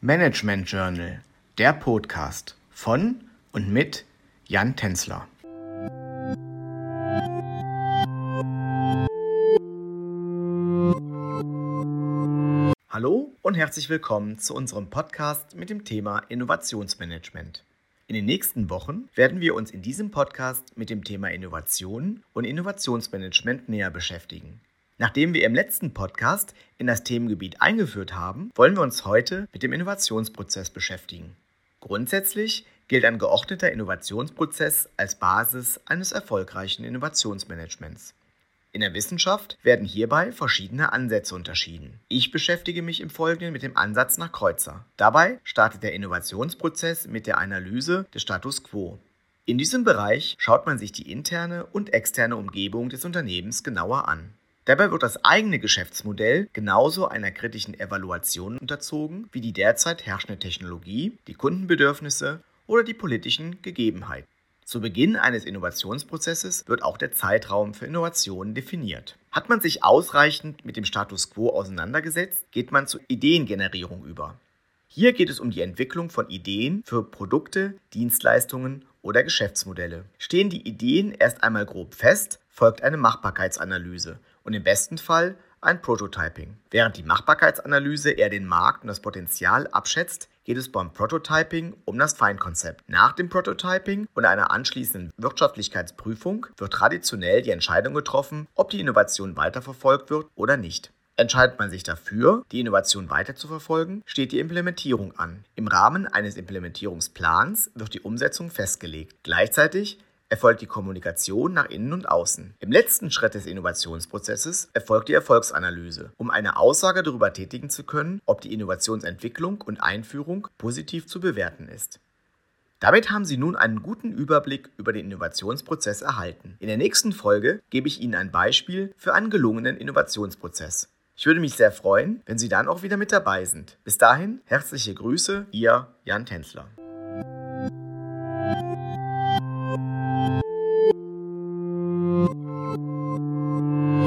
Management Journal, der Podcast von und mit Jan Tänzler. Hallo und herzlich willkommen zu unserem Podcast mit dem Thema Innovationsmanagement. In den nächsten Wochen werden wir uns in diesem Podcast mit dem Thema Innovation und Innovationsmanagement näher beschäftigen. Nachdem wir im letzten Podcast in das Themengebiet eingeführt haben, wollen wir uns heute mit dem Innovationsprozess beschäftigen. Grundsätzlich gilt ein geordneter Innovationsprozess als Basis eines erfolgreichen Innovationsmanagements. In der Wissenschaft werden hierbei verschiedene Ansätze unterschieden. Ich beschäftige mich im Folgenden mit dem Ansatz nach Kreuzer. Dabei startet der Innovationsprozess mit der Analyse des Status quo. In diesem Bereich schaut man sich die interne und externe Umgebung des Unternehmens genauer an. Dabei wird das eigene Geschäftsmodell genauso einer kritischen Evaluation unterzogen wie die derzeit herrschende Technologie, die Kundenbedürfnisse oder die politischen Gegebenheiten. Zu Beginn eines Innovationsprozesses wird auch der Zeitraum für Innovationen definiert. Hat man sich ausreichend mit dem Status quo auseinandergesetzt, geht man zur Ideengenerierung über. Hier geht es um die Entwicklung von Ideen für Produkte, Dienstleistungen oder Geschäftsmodelle. Stehen die Ideen erst einmal grob fest, folgt eine Machbarkeitsanalyse und im besten Fall ein Prototyping. Während die Machbarkeitsanalyse eher den Markt und das Potenzial abschätzt, geht es beim Prototyping um das Feinkonzept. Nach dem Prototyping und einer anschließenden Wirtschaftlichkeitsprüfung wird traditionell die Entscheidung getroffen, ob die Innovation weiterverfolgt wird oder nicht. Entscheidet man sich dafür, die Innovation weiterzuverfolgen, steht die Implementierung an. Im Rahmen eines Implementierungsplans wird die Umsetzung festgelegt. Gleichzeitig erfolgt die Kommunikation nach innen und außen. Im letzten Schritt des Innovationsprozesses erfolgt die Erfolgsanalyse, um eine Aussage darüber tätigen zu können, ob die Innovationsentwicklung und Einführung positiv zu bewerten ist. Damit haben Sie nun einen guten Überblick über den Innovationsprozess erhalten. In der nächsten Folge gebe ich Ihnen ein Beispiel für einen gelungenen Innovationsprozess. Ich würde mich sehr freuen, wenn Sie dann auch wieder mit dabei sind. Bis dahin, herzliche Grüße, Ihr Jan Tänzler.